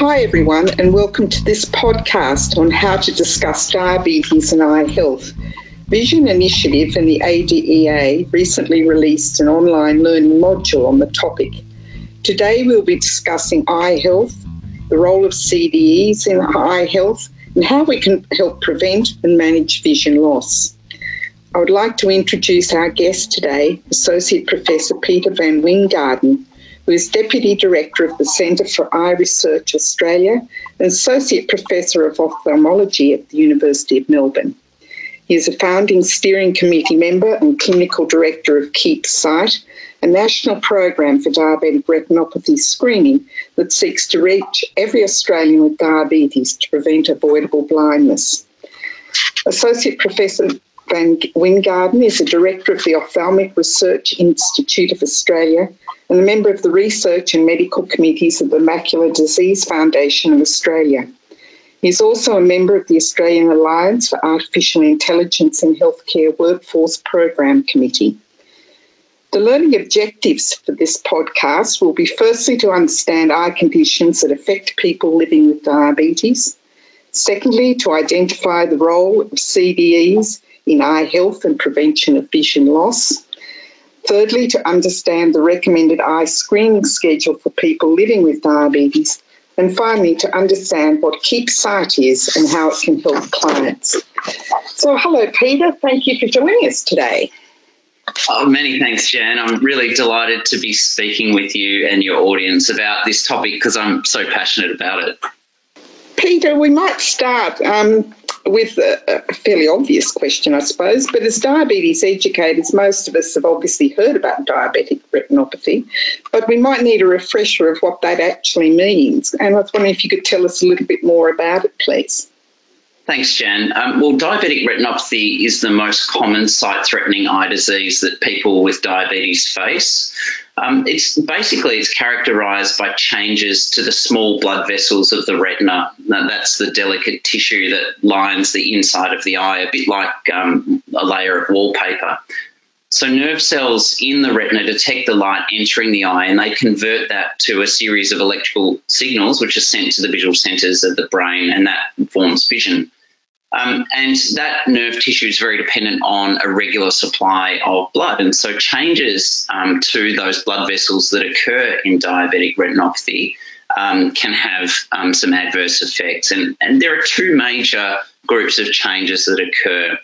Hi, everyone, and welcome to this podcast on how to discuss diabetes and eye health. Vision Initiative and the ADEA recently released an online learning module on the topic. Today, we'll be discussing eye health, the role of CDEs in eye health, and how we can help prevent and manage vision loss. I would like to introduce our guest today, Associate Professor Peter Van Wijngaarden, who is Deputy Director of the Centre for Eye Research Australia and Associate Professor of Ophthalmology at the University of Melbourne. He is a founding steering committee member and clinical director of Keep Sight, a national program for diabetic retinopathy screening that seeks to reach every Australian with diabetes to prevent avoidable blindness. Associate Professor Van Wijngaarden is a director of the Ophthalmic Research Institute of Australia and a member of the Research and Medical Committees of the Macular Disease Foundation of Australia. He is also a member of the Australian Alliance for Artificial Intelligence in Healthcare Workforce Program Committee. The learning objectives for this podcast will be firstly to understand eye conditions that affect people living with diabetes. Secondly, to identify the role of CDEs in eye health and prevention of vision loss. Thirdly, to understand the recommended eye screening schedule for people living with diabetes. And finally, to understand what Keep Sight is and how it can help clients. So, hello, Peter. Thank you for joining us today. Oh, many thanks, Jan. I'm really delighted to be speaking with you and your audience about this topic because I'm so passionate about it. Peter, we might start um, with a, a, fairly obvious question, I suppose. But as diabetes educators, most of us have obviously heard about diabetic retinopathy, but we might need a refresher of what that actually means. And I was wondering if you could tell us a little bit more about it, please. Thanks, Jan. Um, well, diabetic retinopathy is the most common sight threatening eye disease that people with diabetes face. Um, it's basically it's characterized by changes to the small blood vessels of the retina. Now, that's the delicate tissue that lines the inside of the eye, a bit like um, a layer of wallpaper. So nerve cells in the retina detect the light entering the eye and they convert that to a series of electrical signals which are sent to the visual centers of the brain and that forms vision. Um, and that nerve tissue is very dependent on a regular supply of blood. And so changes um, to those blood vessels that occur in diabetic retinopathy um, can have um, some adverse effects. And, and there are two major groups of changes that occur.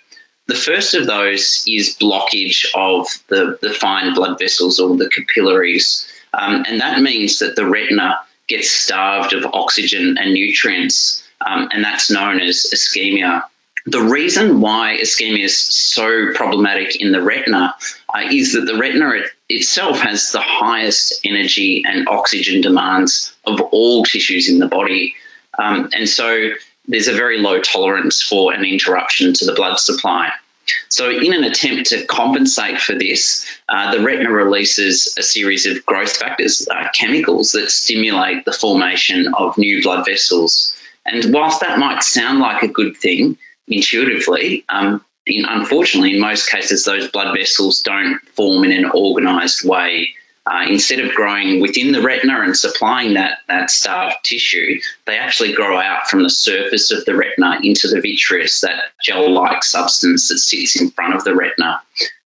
The first of those is blockage of the, the fine blood vessels or the capillaries. Um, and that means that the retina gets starved of oxygen and nutrients um, and that's known as ischemia. The reason why ischemia is so problematic in the retina uh, is that the retina it, itself has the highest energy and oxygen demands of all tissues in the body. Um, and so there's a very low tolerance for an interruption to the blood supply. So, in an attempt to compensate for this, uh, the retina releases a series of growth factors, uh, chemicals that stimulate the formation of new blood vessels. And whilst that might sound like a good thing intuitively, um, in, unfortunately, in most cases, those blood vessels don't form in an organised way. Uh, instead of growing within the retina and supplying that, that starved tissue, they actually grow out from the surface of the retina into the vitreous, that gel like substance that sits in front of the retina.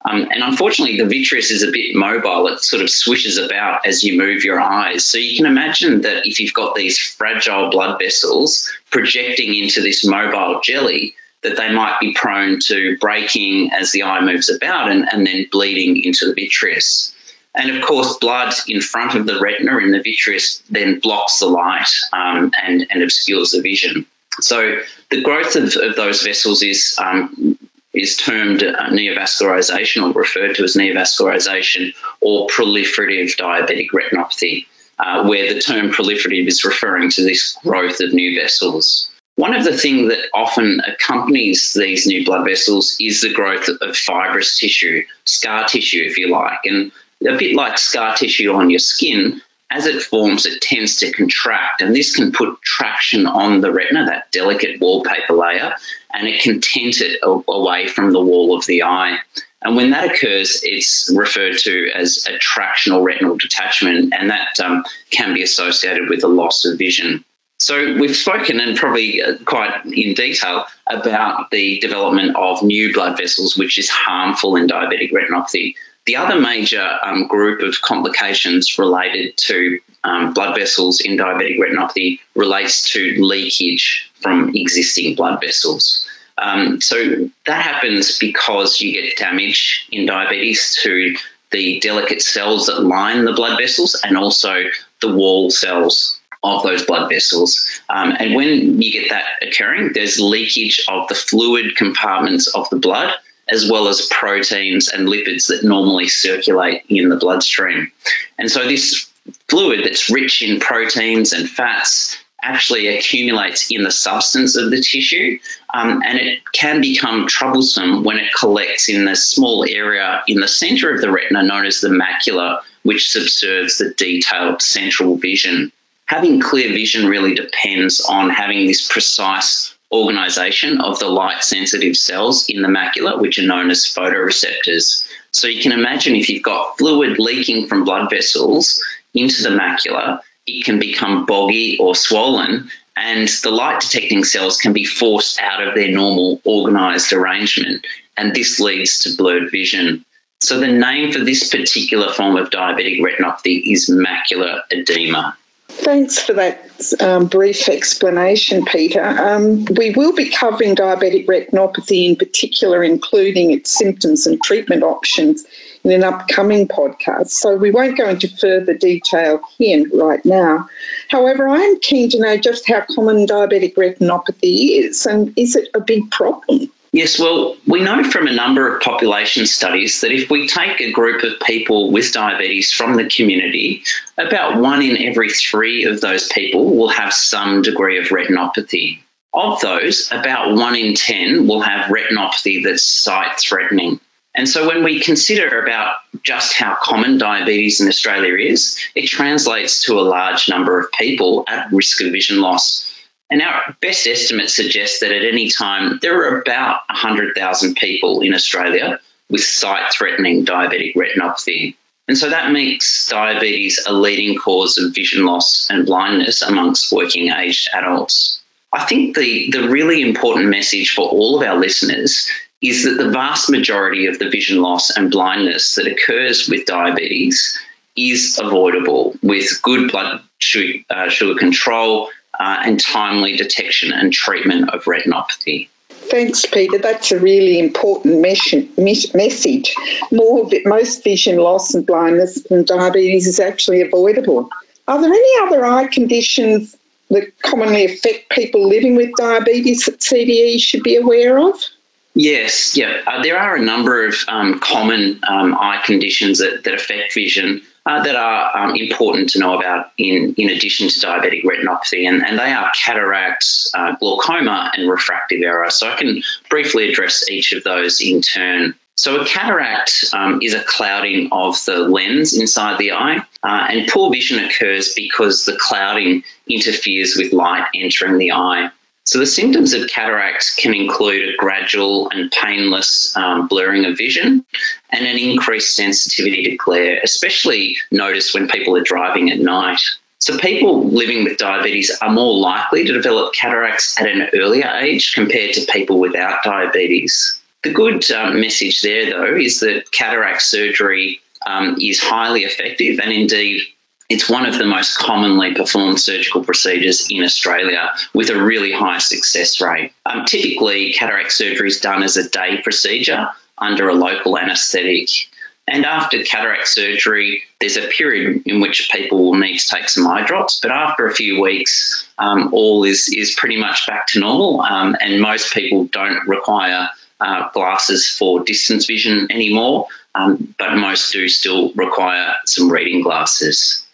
Um, and unfortunately, the vitreous is a bit mobile. It sort of swishes about as you move your eyes. So you can imagine that if you've got these fragile blood vessels projecting into this mobile jelly, that they might be prone to breaking as the eye moves about and, and then bleeding into the vitreous. And of course, blood in front of the retina in the vitreous then blocks the light um, and, and obscures the vision. So the growth of, of those vessels is um, is termed uh, neovascularization or referred to as neovascularization or proliferative diabetic retinopathy, uh, where the term proliferative is referring to this growth of new vessels. One of the things that often accompanies these new blood vessels is the growth of fibrous tissue, scar tissue, if you like. And a bit like scar tissue on your skin, as it forms, it tends to contract, and this can put traction on the retina, that delicate wallpaper layer, and it can tent it away from the wall of the eye. And when that occurs, it's referred to as a tractional retinal detachment, and that um, can be associated with a loss of vision. So we've spoken and probably uh, quite in detail about the development of new blood vessels, which is harmful in diabetic retinopathy. The other major um, group of complications related to um, blood vessels in diabetic retinopathy relates to leakage from existing blood vessels. Um, so that happens because you get damage in diabetes to the delicate cells that line the blood vessels and also the wall cells of those blood vessels. Um, and when you get that occurring, there's leakage of the fluid compartments of the blood as well as proteins and lipids that normally circulate in the bloodstream. And so this fluid that's rich in proteins and fats actually accumulates in the substance of the tissue um, and it can become troublesome when it collects in the small area in the center of the retina known as the macula which subserves the detailed central vision having clear vision really depends on having this precise organization of the light sensitive cells in the macula, which are known as photoreceptors. So you can imagine if you've got fluid leaking from blood vessels into the macula, it can become boggy or swollen, and the light detecting cells can be forced out of their normal organized arrangement, and this leads to blurred vision. So the name for this particular form of diabetic retinopathy is macular edema. Thanks for that um, brief explanation, Peter. Um, we will be covering diabetic retinopathy in particular, including its symptoms and treatment options, in an upcoming podcast, so we won't go into further detail here right now. However, I am keen to know just how common diabetic retinopathy is and is it a big problem? Yes, well, we know from a number of population studies that if we take a group of people with diabetes from the community, about one in every three of those people will have some degree of retinopathy. Of those, about one in 10 will have retinopathy that's sight threatening. And so when we consider about just how common diabetes in Australia is, it translates to a large number of people at risk of vision loss and our best estimates suggest that at any time there are about 100,000 people in Australia with sight threatening diabetic retinopathy. And so that makes diabetes a leading cause of vision loss and blindness amongst working aged adults. I think the, the really important message for all of our listeners is that the vast majority of the vision loss and blindness that occurs with diabetes is avoidable with good blood uh, sugar control, uh, and timely detection and treatment of retinopathy. Thanks, Peter. That's a really important message. More most vision loss and blindness from diabetes is actually avoidable. Are there any other eye conditions that commonly affect people living with diabetes that CDE should be aware of? Yes, yeah. Uh, there are a number of um, common um, eye conditions that, that affect vision uh, that are um, important to know about in, in addition to diabetic retinopathy, and, and they are cataracts, uh, glaucoma, and refractive error. So I can briefly address each of those in turn. So, a cataract um, is a clouding of the lens inside the eye, uh, and poor vision occurs because the clouding interferes with light entering the eye. So the symptoms of cataracts can include a gradual and painless um, blurring of vision and an increased sensitivity to glare, especially noticed when people are driving at night. So people living with diabetes are more likely to develop cataracts at an earlier age compared to people without diabetes. The good um, message there, though, is that cataract surgery um, is highly effective and indeed it's one of the most commonly performed surgical procedures in Australia with a really high success rate. Um, typically, cataract surgery is done as a day procedure under a local anaesthetic. And after cataract surgery, there's a period in which people will need to take some eye drops, but after a few weeks, um, all is, is pretty much back to normal, um, and most people don't require uh, glasses for distance vision anymore, um, but most do still require some reading glasses.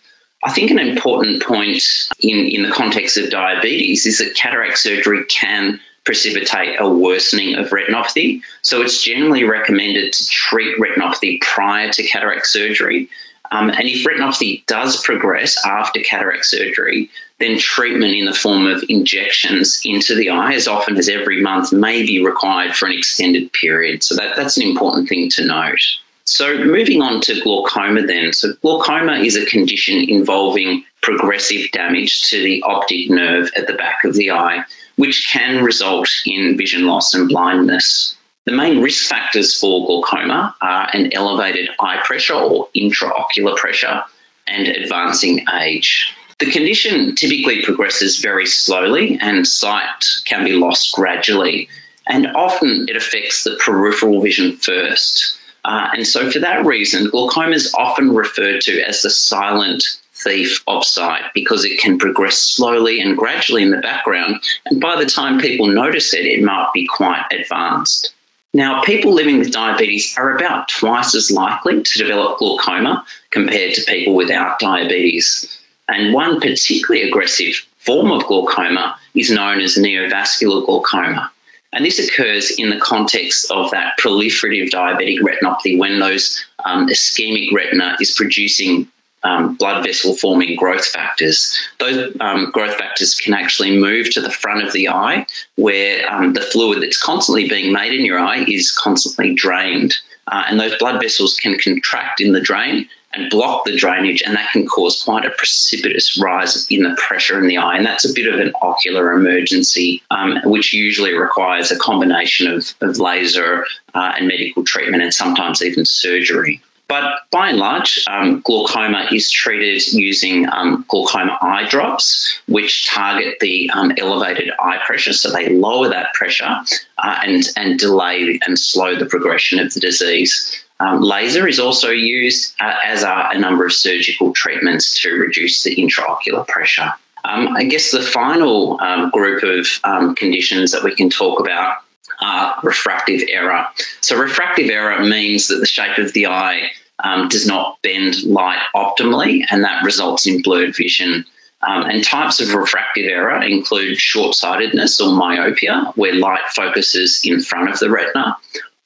I think an important point in, in the context of diabetes is that cataract surgery can precipitate a worsening of retinopathy. So it's generally recommended to treat retinopathy prior to cataract surgery. Um, and if retinopathy does progress after cataract surgery, then treatment in the form of injections into the eye, as often as every month, may be required for an extended period. So that, that's an important thing to note. So moving on to glaucoma then. So glaucoma is a condition involving progressive damage to the optic nerve at the back of the eye, which can result in vision loss and blindness. The main risk factors for glaucoma are an elevated eye pressure or intraocular pressure and advancing age. The condition typically progresses very slowly and sight can be lost gradually, and often it affects the peripheral vision first. Uh, and so, for that reason, glaucoma is often referred to as the silent thief of sight because it can progress slowly and gradually in the background. And by the time people notice it, it might be quite advanced. Now, people living with diabetes are about twice as likely to develop glaucoma compared to people without diabetes. And one particularly aggressive form of glaucoma is known as neovascular glaucoma. And this occurs in the context of that proliferative diabetic retinopathy when those um, ischemic retina is producing um, blood vessel forming growth factors. Those um, growth factors can actually move to the front of the eye where um, the fluid that's constantly being made in your eye is constantly drained. Uh, and those blood vessels can contract in the drain and block the drainage, and that can cause quite a precipitous rise in the pressure in the eye. And that's a bit of an ocular emergency, um, which usually requires a combination of, of laser uh, and medical treatment and sometimes even surgery. But by and large, um, glaucoma is treated using um, glaucoma eye drops, which target the um, elevated eye pressure. So they lower that pressure uh, and, and delay and slow the progression of the disease. Um, laser is also used, uh, as are a number of surgical treatments to reduce the intraocular pressure. Um, I guess the final um, group of conditions that we can talk about are refractive error. So, refractive error means that the shape of the eye um, does not bend light optimally, and that results in blurred vision. Um, and types of refractive error include short sightedness or myopia, where light focuses in front of the retina,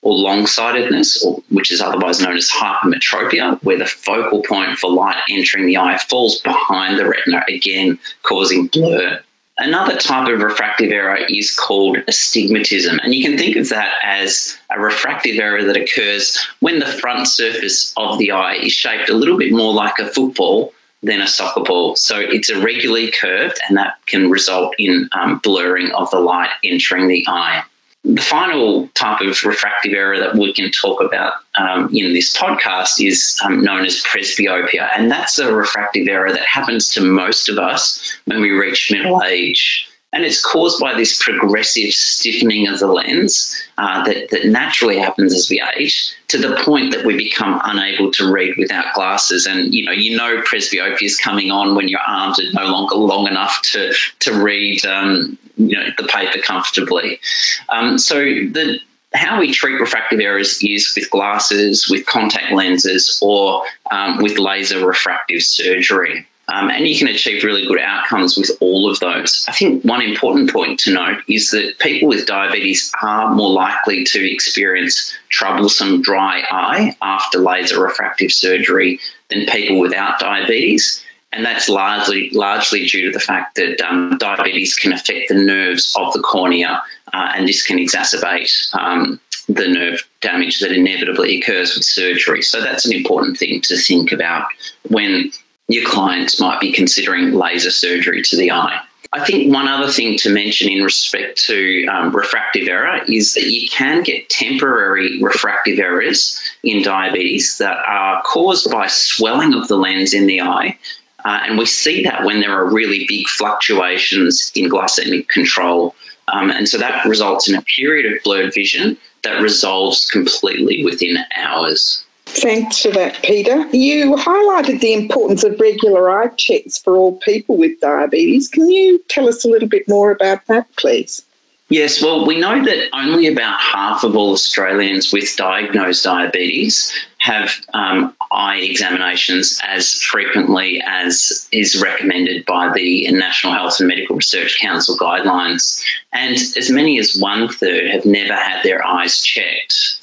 or long sightedness, which is otherwise known as hypermetropia, where the focal point for light entering the eye falls behind the retina, again causing blur. Another type of refractive error is called astigmatism, and you can think of that as a refractive error that occurs when the front surface of the eye is shaped a little bit more like a football than a soccer ball. So it's irregularly curved, and that can result in um, blurring of the light entering the eye. The final type of refractive error that we can talk about um, in this podcast is um, known as presbyopia, and that's a refractive error that happens to most of us when we reach middle age. And it's caused by this progressive stiffening of the lens uh, that, that naturally happens as we age to the point that we become unable to read without glasses. And you know, you know, presbyopia is coming on when your arms are no longer long enough to to read, um, you know, the paper comfortably. Um, so the how we treat refractive errors is with glasses, with contact lenses, or um, with laser refractive surgery. Um, and you can achieve really good outcomes with all of those. I think one important point to note is that people with diabetes are more likely to experience troublesome dry eye after laser refractive surgery than people without diabetes. And that's largely largely due to the fact that um, diabetes can affect the nerves of the cornea, uh, and this can exacerbate um, the nerve damage that inevitably occurs with surgery. So that's an important thing to think about when your clients might be considering laser surgery to the eye. I think one other thing to mention in respect to um, refractive error is that you can get temporary refractive errors in diabetes that are caused by swelling of the lens in the eye. Uh, and we see that when there are really big fluctuations in glycemic control. Um, and so that results in a period of blurred vision that resolves completely within hours. Thanks for that, Peter. You highlighted the importance of regular eye checks for all people with diabetes. Can you tell us a little bit more about that, please? Yes, well, we know that only about half of all Australians with diagnosed diabetes have um, eye examinations as frequently as is recommended by the National Health and Medical Research Council guidelines. And as many as one third have never had their eyes checked.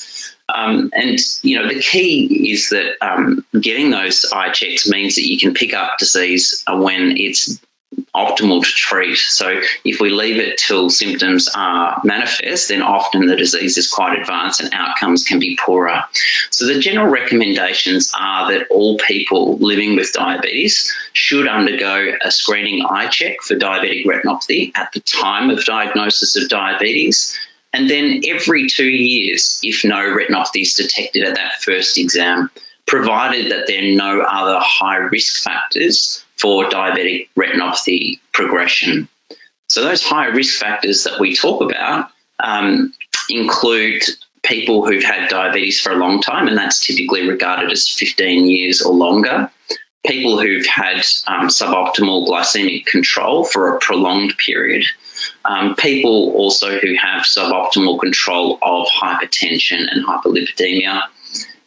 Um, and you know the key is that um, getting those eye checks means that you can pick up disease when it's optimal to treat. So if we leave it till symptoms are manifest, then often the disease is quite advanced and outcomes can be poorer. So the general recommendations are that all people living with diabetes should undergo a screening eye check for diabetic retinopathy at the time of diagnosis of diabetes. And then every two years, if no retinopathy is detected at that first exam, provided that there are no other high risk factors for diabetic retinopathy progression. So, those high risk factors that we talk about um, include people who've had diabetes for a long time, and that's typically regarded as 15 years or longer. People who've had um, suboptimal glycemic control for a prolonged period. Um, people also who have suboptimal control of hypertension and hyperlipidemia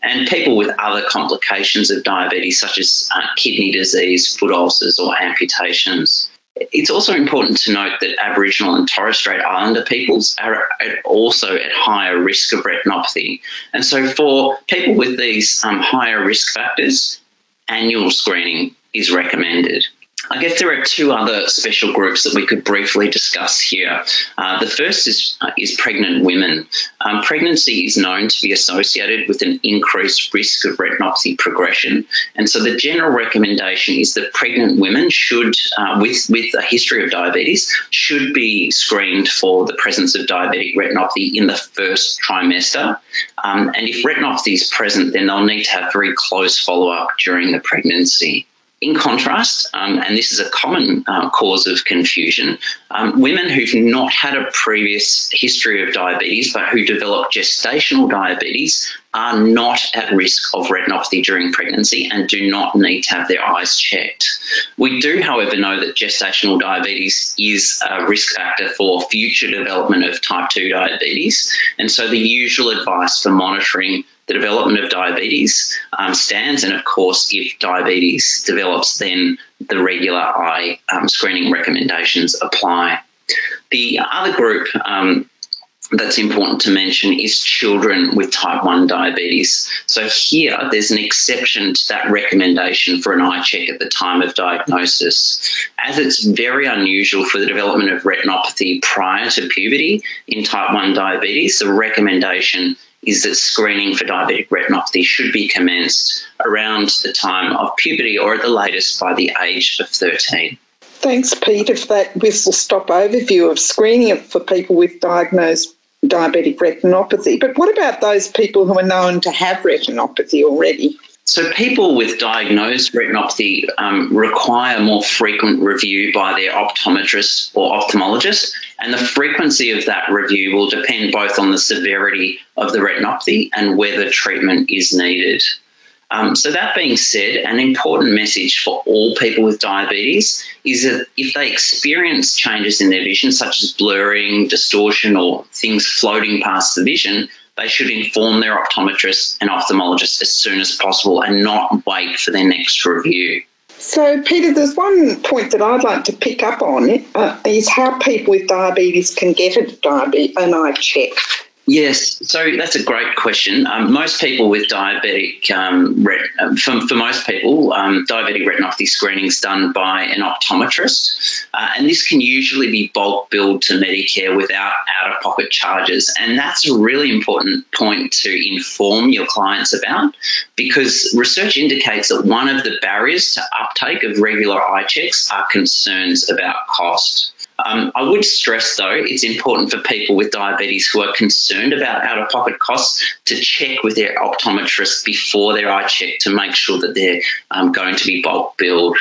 and people with other complications of diabetes, such as uh, kidney disease, foot ulcers, or amputations. It's also important to note that Aboriginal and Torres Strait Islander peoples are also at higher risk of retinopathy. And so, for people with these um, higher risk factors, annual screening is recommended. I guess there are two other special groups that we could briefly discuss here. Uh, the first is uh, is pregnant women. Um, pregnancy is known to be associated with an increased risk of retinopathy progression, and so the general recommendation is that pregnant women should, uh, with with a history of diabetes, should be screened for the presence of diabetic retinopathy in the first trimester. Um, and if retinopathy is present, then they'll need to have very close follow up during the pregnancy. In contrast, um, and this is a common uh, cause of confusion, um, women who've not had a previous history of diabetes but who develop gestational diabetes are not at risk of retinopathy during pregnancy and do not need to have their eyes checked. We do, however, know that gestational diabetes is a risk factor for future development of type 2 diabetes, and so the usual advice for monitoring the development of diabetes um, stands. And of course, if diabetes develops, then the regular eye um, screening recommendations apply. The other group um, that's important to mention is children with type 1 diabetes. So, here there's an exception to that recommendation for an eye check at the time of diagnosis. As it's very unusual for the development of retinopathy prior to puberty in type 1 diabetes, the recommendation is that screening for diabetic retinopathy should be commenced around the time of puberty or at the latest by the age of 13. Thanks, Peter, for that whistle stop overview of screening for people with diagnosed diabetic retinopathy. But what about those people who are known to have retinopathy already? So, people with diagnosed retinopathy um, require more frequent review by their optometrist or ophthalmologist, and the frequency of that review will depend both on the severity of the retinopathy and whether treatment is needed. Um, so, that being said, an important message for all people with diabetes is that if they experience changes in their vision, such as blurring, distortion, or things floating past the vision, they should inform their optometrist and ophthalmologist as soon as possible and not wait for their next review. So, Peter, there's one point that I'd like to pick up on uh, is how people with diabetes can get a diabetes, an eye check. Yes, so that's a great question. Um, most people with diabetic, um, ret- um, for, for most people, um, diabetic retinopathy screening is done by an optometrist, uh, and this can usually be bulk billed to Medicare without out of pocket charges. And that's a really important point to inform your clients about because research indicates that one of the barriers to uptake of regular eye checks are concerns about cost. Um, I would stress, though, it's important for people with diabetes who are concerned about out of pocket costs to check with their optometrist before their eye check to make sure that they're um, going to be bulk billed.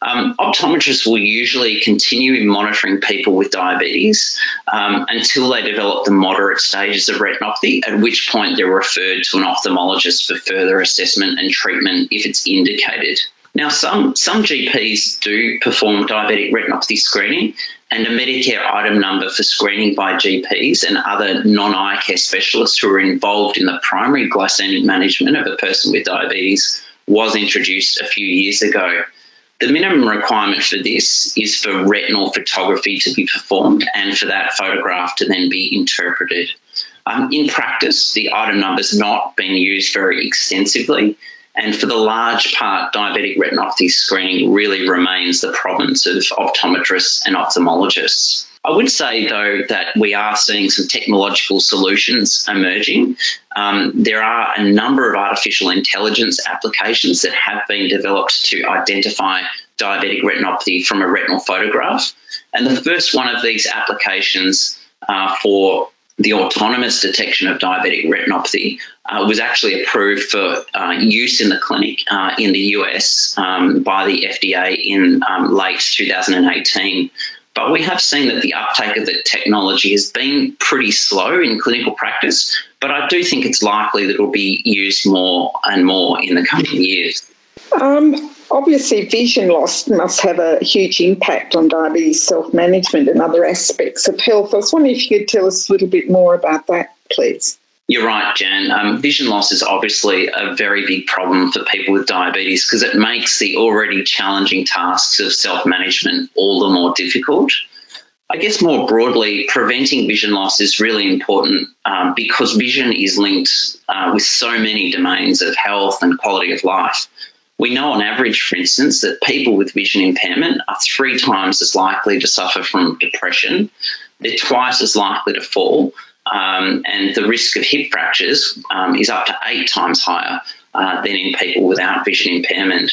Um, optometrists will usually continue monitoring people with diabetes um, until they develop the moderate stages of retinopathy, at which point they're referred to an ophthalmologist for further assessment and treatment if it's indicated. Now, some, some GPs do perform diabetic retinopathy screening, and a Medicare item number for screening by GPs and other non eye care specialists who are involved in the primary glycemic management of a person with diabetes was introduced a few years ago. The minimum requirement for this is for retinal photography to be performed and for that photograph to then be interpreted. Um, in practice, the item number has not been used very extensively, And for the large part, diabetic retinopathy screening really remains the province of optometrists and ophthalmologists. I would say, though, that we are seeing some technological solutions emerging. Um, there are a number of artificial intelligence applications that have been developed to identify diabetic retinopathy from a retinal photograph. And the first one of these applications uh, for the autonomous detection of diabetic retinopathy uh, was actually approved for uh, use in the clinic uh, in the US um, by the FDA in um, late 2018. But we have seen that the uptake of the technology has been pretty slow in clinical practice, but I do think it's likely that it will be used more and more in the coming years. Um, obviously, vision loss must have a huge impact on diabetes self management and other aspects of health. I was wondering if you could tell us a little bit more about that, please. You're right, Jan. Um, vision loss is obviously a very big problem for people with diabetes because it makes the already challenging tasks of self management all the more difficult. I guess more broadly, preventing vision loss is really important um, because vision is linked uh, with so many domains of health and quality of life. We know on average, for instance, that people with vision impairment are three times as likely to suffer from depression. They're twice as likely to fall, um, and the risk of hip fractures um, is up to eight times higher uh, than in people without vision impairment.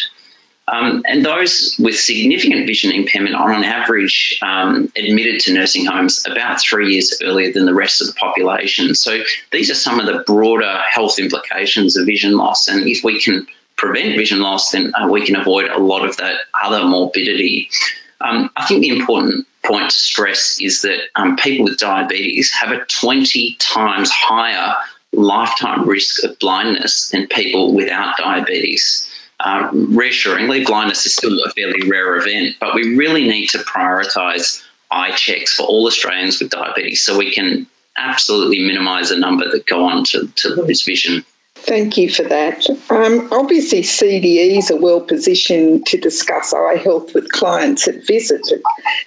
Um, and those with significant vision impairment are on average um, admitted to nursing homes about three years earlier than the rest of the population. So these are some of the broader health implications of vision loss. And if we can prevent vision loss, then uh, we can avoid a lot of that other morbidity. Um, I think the important point to stress is that um, people with diabetes have a 20 times higher lifetime risk of blindness than people without diabetes. Uh, reassuringly, blindness is still a fairly rare event, but we really need to prioritise eye checks for all Australians with diabetes so we can absolutely minimise the number that go on to, to lose vision. Thank you for that. Um, obviously, CDEs are well positioned to discuss eye health with clients at visit.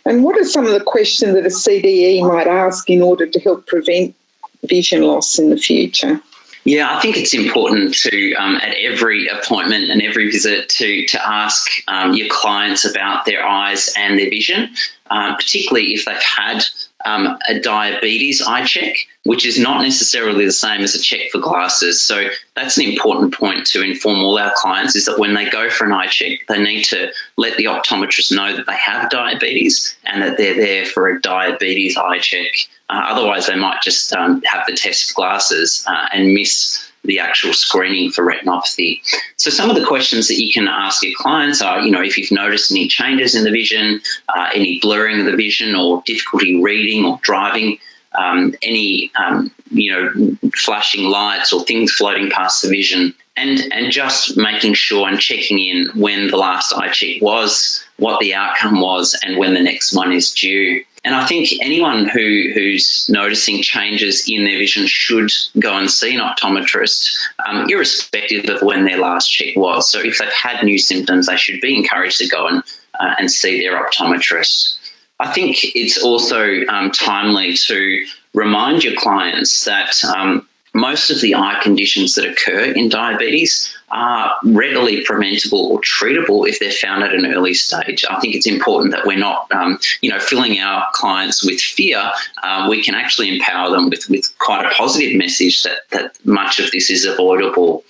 And what are some of the questions that a CDE might ask in order to help prevent vision loss in the future? Yeah, I think it's important to um, at every appointment and every visit to to ask um, your clients about their eyes and their vision, uh, particularly if they've had um, a diabetes eye check, which is not necessarily the same as a check for glasses. So that's an important point to inform all our clients is that when they go for an eye check, they need to let the optometrist know that they have diabetes and that they're there for a diabetes eye check. Uh, otherwise, they might just um, have the test for glasses uh, and miss the actual screening for retinopathy. So some of the questions that you can ask your clients are, you know, if you've noticed any changes in the vision, uh, any blurring of the vision or difficulty reading or driving, um, any, um, you know, flashing lights or things floating past the vision, and, and just making sure and checking in when the last eye check was, what the outcome was, and when the next one is due. And I think anyone who, who's noticing changes in their vision should go and see an optometrist, um, irrespective of when their last check was. So if they've had new symptoms, they should be encouraged to go and, uh, and see their optometrist. I think it's also um, timely to remind your clients that um, most of the eye conditions that occur in diabetes are readily preventable or treatable if they're found at an early stage. I think it's important that we're not, um, you know, filling our clients with fear. Uh, we can actually empower them with, with quite a positive message that, that much of this is avoidable.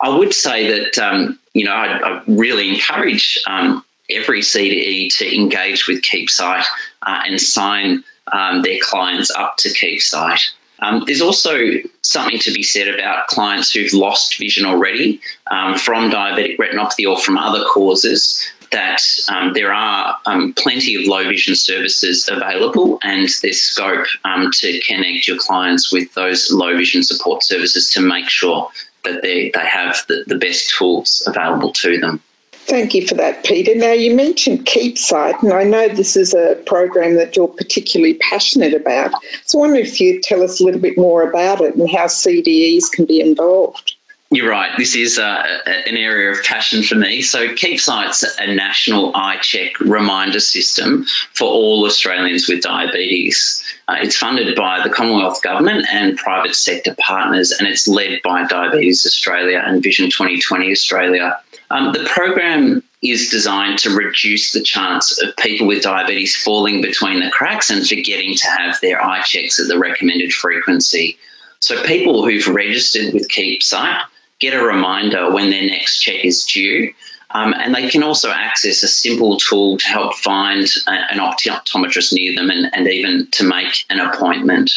I would say that, um, you know, I, I really encourage um, every CDE to engage with KeepSight uh, and sign um, their clients up to KeepSight. Um, there's also something to be said about clients who've lost vision already um, from diabetic retinopathy or from other causes. That um, there are um, plenty of low vision services available, and there's scope um, to connect your clients with those low vision support services to make sure that they, they have the, the best tools available to them. Thank you for that, Peter. Now, you mentioned KeepSight, and I know this is a program that you're particularly passionate about. So I wonder if you'd tell us a little bit more about it and how CDEs can be involved. You're right. This is uh, an area of passion for me. So, Keep KeepSight's a national eye check reminder system for all Australians with diabetes. Uh, it's funded by the Commonwealth Government and private sector partners, and it's led by Diabetes Australia and Vision 2020 Australia. Um, the program is designed to reduce the chance of people with diabetes falling between the cracks and forgetting to have their eye checks at the recommended frequency. So, people who've registered with KeepSight get a reminder when their next check is due. Um, and they can also access a simple tool to help find a, an optometrist near them and, and even to make an appointment.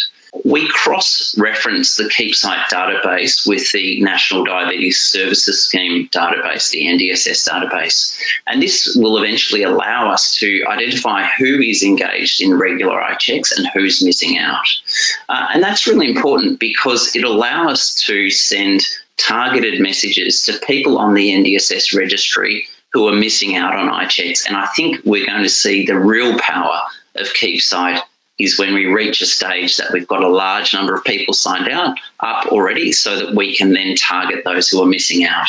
We cross reference the KeepSight database with the National Diabetes Services Scheme database, the NDSS database. And this will eventually allow us to identify who is engaged in regular eye checks and who's missing out. Uh, and that's really important because it allows us to send targeted messages to people on the NDSS registry who are missing out on eye checks. And I think we're going to see the real power of KeepSight is when we reach a stage that we've got a large number of people signed out up already so that we can then target those who are missing out.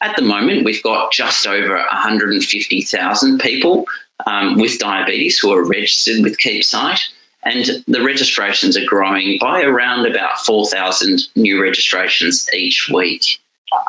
At the moment, we've got just over 150,000 people um, with diabetes who are registered with KeepSight. And the registrations are growing by around about 4,000 new registrations each week.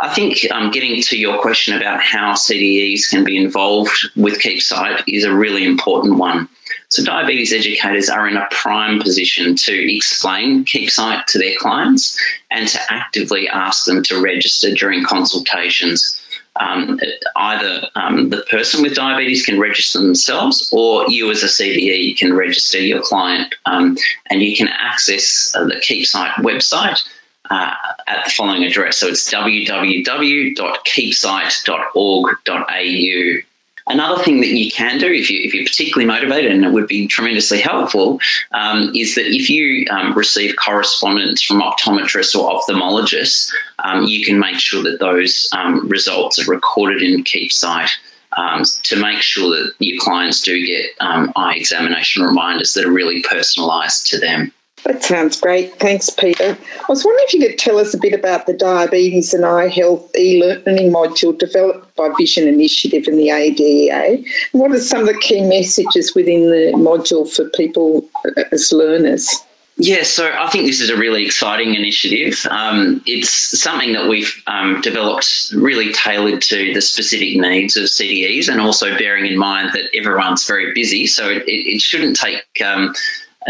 I think um, getting to your question about how CDEs can be involved with KeepSight is a really important one. So, diabetes educators are in a prime position to explain KeepSight to their clients and to actively ask them to register during consultations um, either um, the person with diabetes can register themselves or you as a CDE can register your client um, and you can access uh, the KeepSight website uh, at the following address. So it's www.keepsight.org.au Another thing that you can do if, you, if you're particularly motivated, and it would be tremendously helpful, um, is that if you um, receive correspondence from optometrists or ophthalmologists, um, you can make sure that those um, results are recorded in KeepSight. Um, to make sure that your clients do get um, eye examination reminders that are really personalised to them. That sounds great. Thanks, Peter. I was wondering if you could tell us a bit about the Diabetes and Eye Health e-learning module developed by Vision Initiative and the ADEA. What are some of the key messages within the module for people as learners? Yeah, so I think this is a really exciting initiative. Um, it's something that we've um, developed really tailored to the specific needs of CDEs and also bearing in mind that everyone's very busy. So it, it shouldn't take um,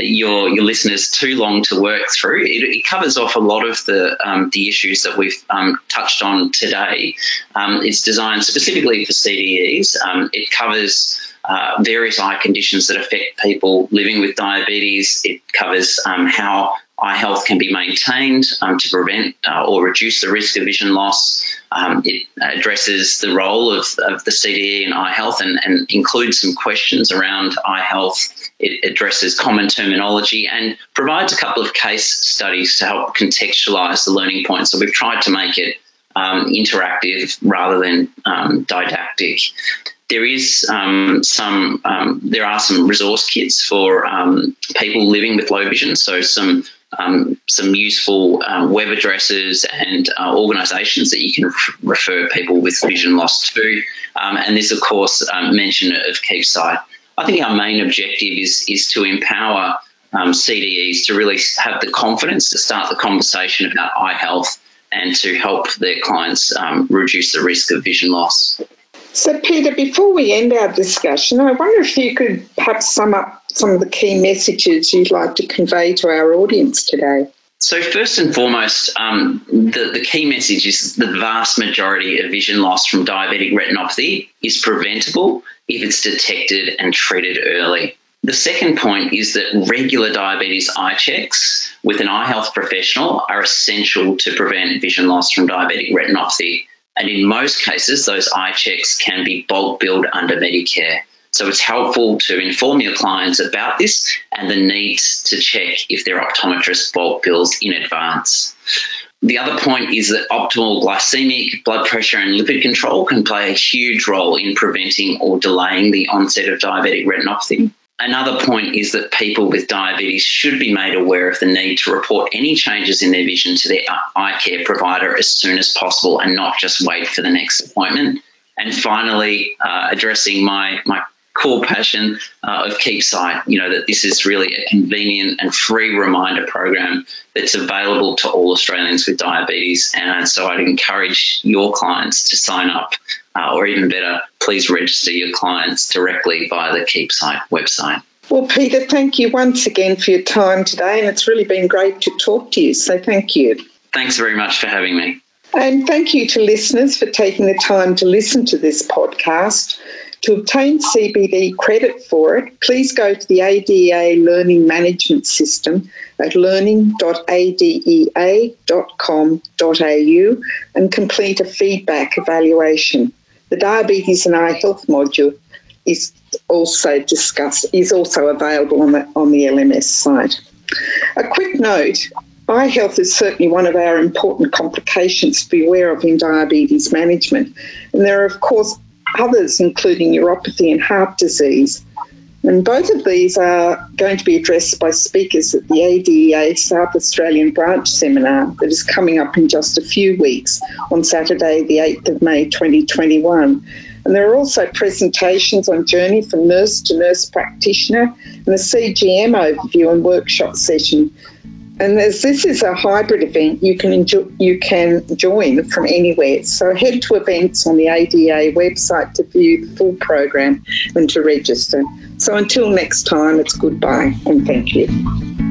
your your listeners too long to work through. It, it covers off a lot of the um, the issues that we've um, touched on today. Um, it's designed specifically for CDEs. Um, it covers uh, various eye conditions that affect people living with diabetes. It covers um, how eye health can be maintained um, to prevent uh, or reduce the risk of vision loss. Um, it addresses the role of, of the CDE in eye health and, and, includes some questions around eye health. It addresses common terminology and provides a couple of case studies to help contextualize the learning points. So we've tried to make it um, interactive rather than um, didactic there is um, some um, there are some resource kits for um, people living with low vision. So some um, some useful um, web addresses and uh, organisations that you can refer people with vision loss to. And this, of course, mention of KeepSight. I think our main objective is is to empower CDEs to really have the confidence to start the conversation about eye health and to help their clients reduce the risk of vision loss. So, Peter, before we end our discussion, I wonder if you could perhaps sum up some of the key messages you'd like to convey to our audience today. So, first and foremost, um, the, the key message is the vast majority of vision loss from diabetic retinopathy is preventable if it's detected and treated early. The second point is that regular diabetes eye checks with an eye health professional are essential to prevent vision loss from diabetic retinopathy. And in most cases, those eye checks can be bulk billed under Medicare. So it's helpful to inform your clients about this and the need to check if their optometrist bulk bills in advance. The other point is that optimal glycemic, blood pressure, and lipid control can play a huge role in preventing or delaying the onset of diabetic retinopathy. Another point is that people with diabetes should be made aware of the need to report any changes in their vision to their eye care provider as soon as possible and not just wait for the next appointment. And finally, uh, addressing my, my core passion uh, of KeepSight, you know, that this is really a convenient and free reminder program that's available to all Australians with diabetes. And so I'd encourage your clients to sign up, uh, or even better, please register your clients directly via the KeepSight website. Well, Peter, thank you once again for your time today, and it's really been great to talk to you. So thank you. Thanks very much for having me. And thank you to listeners for taking the time to listen to this podcast. To obtain CPD credit for it, please go to the ADEA Learning Management System at learning.adea.com.au and complete a feedback evaluation. The Diabetes and Eye Health module is also discussed is also available on the on the LMS site. A quick note Eye health is certainly one of our important complications to be aware of in diabetes management. And there are, of course, others, including neuropathy and heart disease. And both of these are going to be addressed by speakers at the ADEA South Australian Branch Seminar that is coming up in just a few weeks on Saturday, the 8th of May 2021. And there are also presentations on journey from nurse to nurse practitioner and a CGM overview and workshop session and as this is a hybrid event, you can enjoy, you can join from anywhere. So head to events on the ADA website to view the full program and to register. So until next time, it's goodbye and thank you.